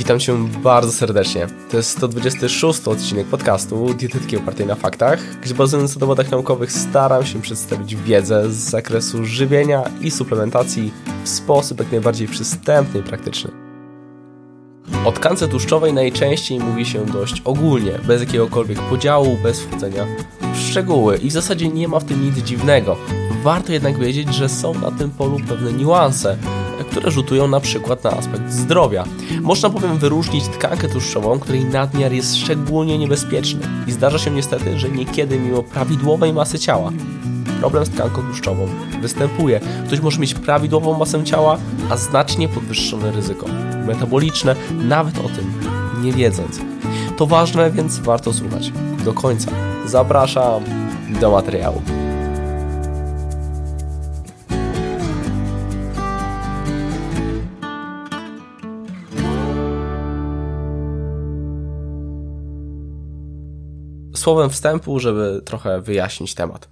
Witam Cię bardzo serdecznie. To jest 126 odcinek podcastu Dietetyki opartej na faktach, gdzie bazując na dowodach naukowych staram się przedstawić wiedzę z zakresu żywienia i suplementacji w sposób jak najbardziej przystępny i praktyczny. O tkance tłuszczowej najczęściej mówi się dość ogólnie, bez jakiegokolwiek podziału, bez wchodzenia w szczegóły i w zasadzie nie ma w tym nic dziwnego. Warto jednak wiedzieć, że są na tym polu pewne niuanse, które rzutują na przykład na aspekt zdrowia. Można bowiem wyróżnić tkankę tłuszczową, której nadmiar jest szczególnie niebezpieczny i zdarza się niestety, że niekiedy mimo prawidłowej masy ciała problem z tkanką tłuszczową występuje. Ktoś może mieć prawidłową masę ciała, a znacznie podwyższone ryzyko metaboliczne, nawet o tym nie wiedząc. To ważne, więc warto słuchać do końca. Zapraszam do materiału. Słowem wstępu, żeby trochę wyjaśnić temat.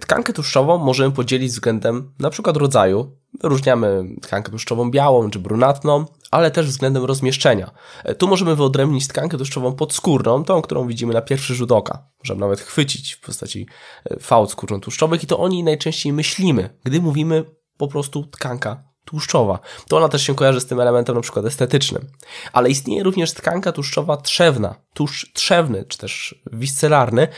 Tkankę tłuszczową możemy podzielić względem na przykład rodzaju. Wyróżniamy tkankę tłuszczową białą czy brunatną, ale też względem rozmieszczenia. Tu możemy wyodrębnić tkankę tłuszczową podskórną, tą, którą widzimy na pierwszy rzut oka. Możemy nawet chwycić w postaci e, fałd skórno-tłuszczowych i to o niej najczęściej myślimy, gdy mówimy po prostu tkanka tłuszczowa. To ona też się kojarzy z tym elementem na przykład estetycznym. Ale istnieje również tkanka tłuszczowa trzewna. Tłuszcz trzewny, czy też wisceralny,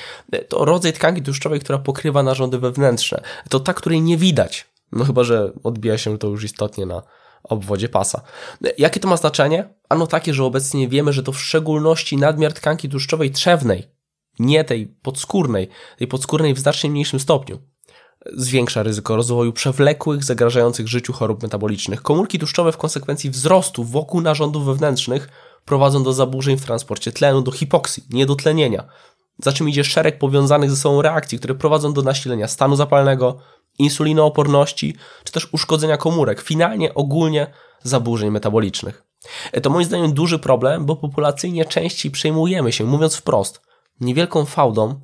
to rodzaj tkanki tłuszczowej, która pokrywa narządy wewnętrzne. To ta, której nie widać. No chyba, że odbija się to już istotnie na obwodzie pasa. Jakie to ma znaczenie? Ano takie, że obecnie wiemy, że to w szczególności nadmiar tkanki tłuszczowej trzewnej, nie tej podskórnej, tej podskórnej w znacznie mniejszym stopniu, zwiększa ryzyko rozwoju przewlekłych, zagrażających życiu chorób metabolicznych. Komórki tłuszczowe w konsekwencji wzrostu wokół narządów wewnętrznych prowadzą do zaburzeń w transporcie tlenu, do hipoksji, niedotlenienia, za czym idzie szereg powiązanych ze sobą reakcji, które prowadzą do nasilenia stanu zapalnego, insulinooporności, czy też uszkodzenia komórek, finalnie ogólnie zaburzeń metabolicznych. To moim zdaniem duży problem, bo populacyjnie częściej przejmujemy się, mówiąc wprost, niewielką fałdą,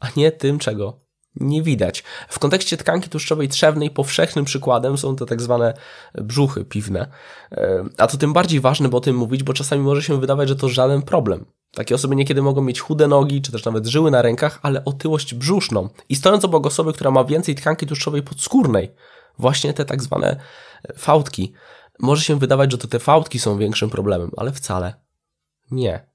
a nie tym, czego nie widać. W kontekście tkanki tłuszczowej trzewnej powszechnym przykładem są to tak zwane brzuchy piwne. E, a to tym bardziej ważne, bo o tym mówić, bo czasami może się wydawać, że to żaden problem. Takie osoby niekiedy mogą mieć chude nogi, czy też nawet żyły na rękach, ale otyłość brzuszną. I stojąc obok osoby, która ma więcej tkanki tłuszczowej podskórnej, właśnie te tak zwane fałdki, może się wydawać, że to te fałdki są większym problemem, ale wcale nie.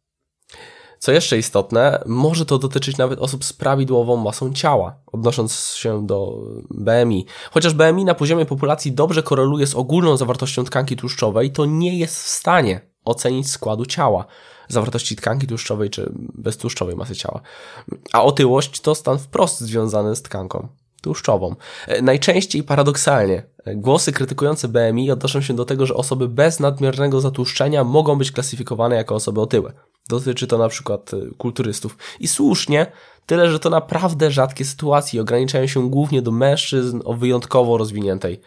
Co jeszcze istotne, może to dotyczyć nawet osób z prawidłową masą ciała, odnosząc się do BMI. Chociaż BMI na poziomie populacji dobrze koreluje z ogólną zawartością tkanki tłuszczowej, to nie jest w stanie ocenić składu ciała, zawartości tkanki tłuszczowej czy beztłuszczowej masy ciała. A otyłość to stan wprost związany z tkanką tłuszczową. Najczęściej paradoksalnie głosy krytykujące BMI odnoszą się do tego, że osoby bez nadmiernego zatłuszczenia mogą być klasyfikowane jako osoby otyłe. Dotyczy to na przykład y, kulturystów. I słusznie, tyle że to naprawdę rzadkie sytuacje ograniczają się głównie do mężczyzn o wyjątkowo rozwiniętej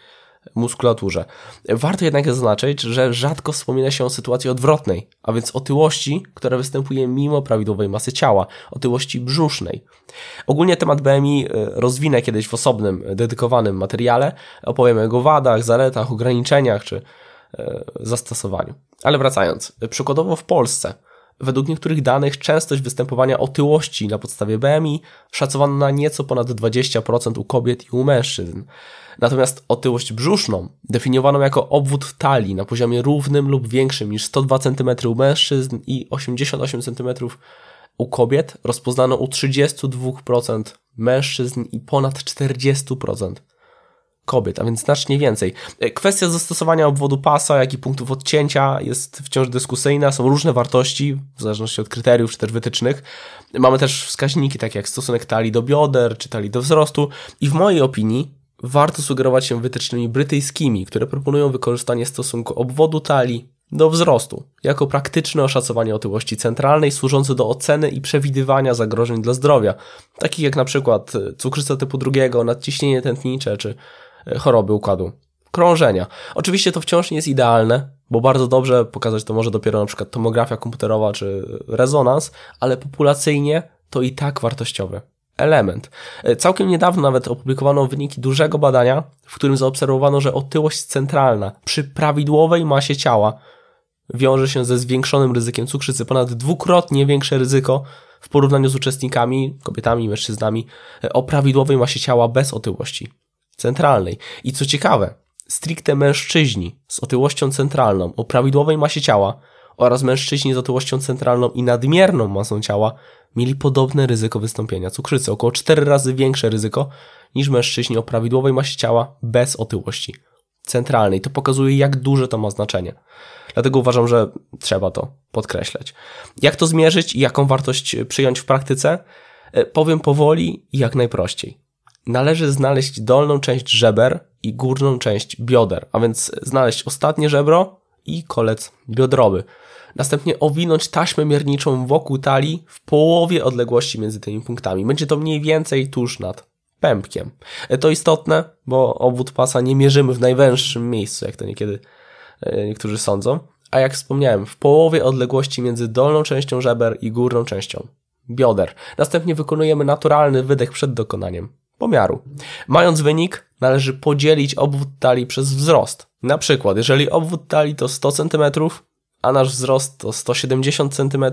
muskulaturze. Warto jednak zaznaczyć, że rzadko wspomina się o sytuacji odwrotnej, a więc otyłości, która występuje mimo prawidłowej masy ciała, otyłości brzusznej. Ogólnie temat BMI y, rozwinę kiedyś w osobnym, dedykowanym materiale. Opowiem o jego wadach, zaletach, ograniczeniach czy y, zastosowaniu. Ale wracając, przykładowo w Polsce Według niektórych danych częstość występowania otyłości na podstawie BMI szacowano na nieco ponad 20% u kobiet i u mężczyzn. Natomiast otyłość brzuszną definiowano jako obwód w talii na poziomie równym lub większym niż 102 cm u mężczyzn i 88 cm u kobiet rozpoznano u 32% mężczyzn i ponad 40% kobiet, a więc znacznie więcej. Kwestia zastosowania obwodu pasa, jak i punktów odcięcia jest wciąż dyskusyjna. Są różne wartości, w zależności od kryteriów czy też wytycznych. Mamy też wskaźniki takie jak stosunek talii do bioder czy talii do wzrostu i w mojej opinii warto sugerować się wytycznymi brytyjskimi, które proponują wykorzystanie stosunku obwodu talii do wzrostu, jako praktyczne oszacowanie otyłości centralnej służące do oceny i przewidywania zagrożeń dla zdrowia, takich jak na przykład cukrzyca typu drugiego, nadciśnienie tętnicze czy choroby układu krążenia. Oczywiście to wciąż nie jest idealne, bo bardzo dobrze pokazać to może dopiero na przykład tomografia komputerowa czy rezonans, ale populacyjnie to i tak wartościowy element. Całkiem niedawno nawet opublikowano wyniki dużego badania, w którym zaobserwowano, że otyłość centralna przy prawidłowej masie ciała wiąże się ze zwiększonym ryzykiem cukrzycy, ponad dwukrotnie większe ryzyko w porównaniu z uczestnikami, kobietami i mężczyznami o prawidłowej masie ciała bez otyłości centralnej. I co ciekawe, stricte mężczyźni z otyłością centralną o prawidłowej masie ciała oraz mężczyźni z otyłością centralną i nadmierną masą ciała mieli podobne ryzyko wystąpienia cukrzycy, około 4 razy większe ryzyko niż mężczyźni o prawidłowej masie ciała bez otyłości centralnej. To pokazuje, jak duże to ma znaczenie. Dlatego uważam, że trzeba to podkreślać. Jak to zmierzyć i jaką wartość przyjąć w praktyce? E, powiem powoli i jak najprościej. Należy znaleźć dolną część żeber i górną część bioder, a więc znaleźć ostatnie żebro i kolec biodrowy. Następnie owinąć taśmę mierniczą wokół talii w połowie odległości między tymi punktami. Będzie to mniej więcej tuż nad pępkiem. To istotne, bo obwód pasa nie mierzymy w najwęższym miejscu, jak to niekiedy e, niektórzy sądzą, a jak wspomniałem, w połowie odległości między dolną częścią żeber i górną częścią bioder. Następnie wykonujemy naturalny wydech przed dokonaniem pomiaru. Mając wynik, należy podzielić obwód talii przez wzrost. Na przykład, jeżeli obwód talii to 100 cm, a nasz wzrost to 170 cm,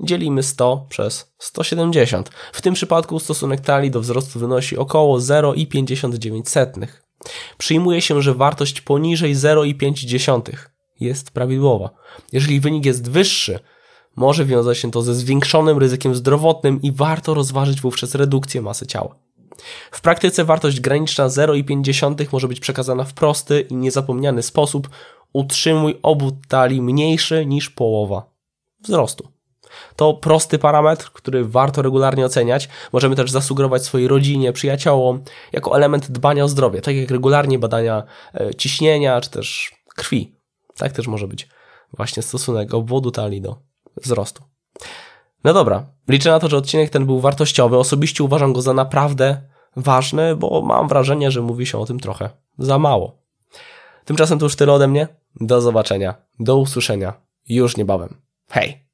dzielimy 100 przez 170. W tym przypadku stosunek talii do wzrostu wynosi około 0,59. Przyjmuje się, że wartość poniżej 0,5 jest prawidłowa. Jeżeli wynik jest wyższy, może wiązać się to ze zwiększonym ryzykiem zdrowotnym i warto rozważyć wówczas redukcję masy ciała. W praktyce wartość graniczna 0,5 może być przekazana w prosty i niezapomniany sposób, utrzymuj obwód talii mniejszy niż połowa wzrostu. To prosty parametr, który warto regularnie oceniać. Możemy też zasugerować swojej rodzinie, przyjaciołom jako element dbania o zdrowie, tak jak regularnie badania e, ciśnienia czy też krwi. Tak też może być właśnie stosunek obwodu talii do wzrostu. No dobra, liczę na to, że odcinek ten był wartościowy. Osobiście uważam go za naprawdę ważny, bo mam wrażenie, że mówi się o tym trochę za mało. Tymczasem to już tyle ode mnie. Do zobaczenia, do usłyszenia już niebawem. Hej!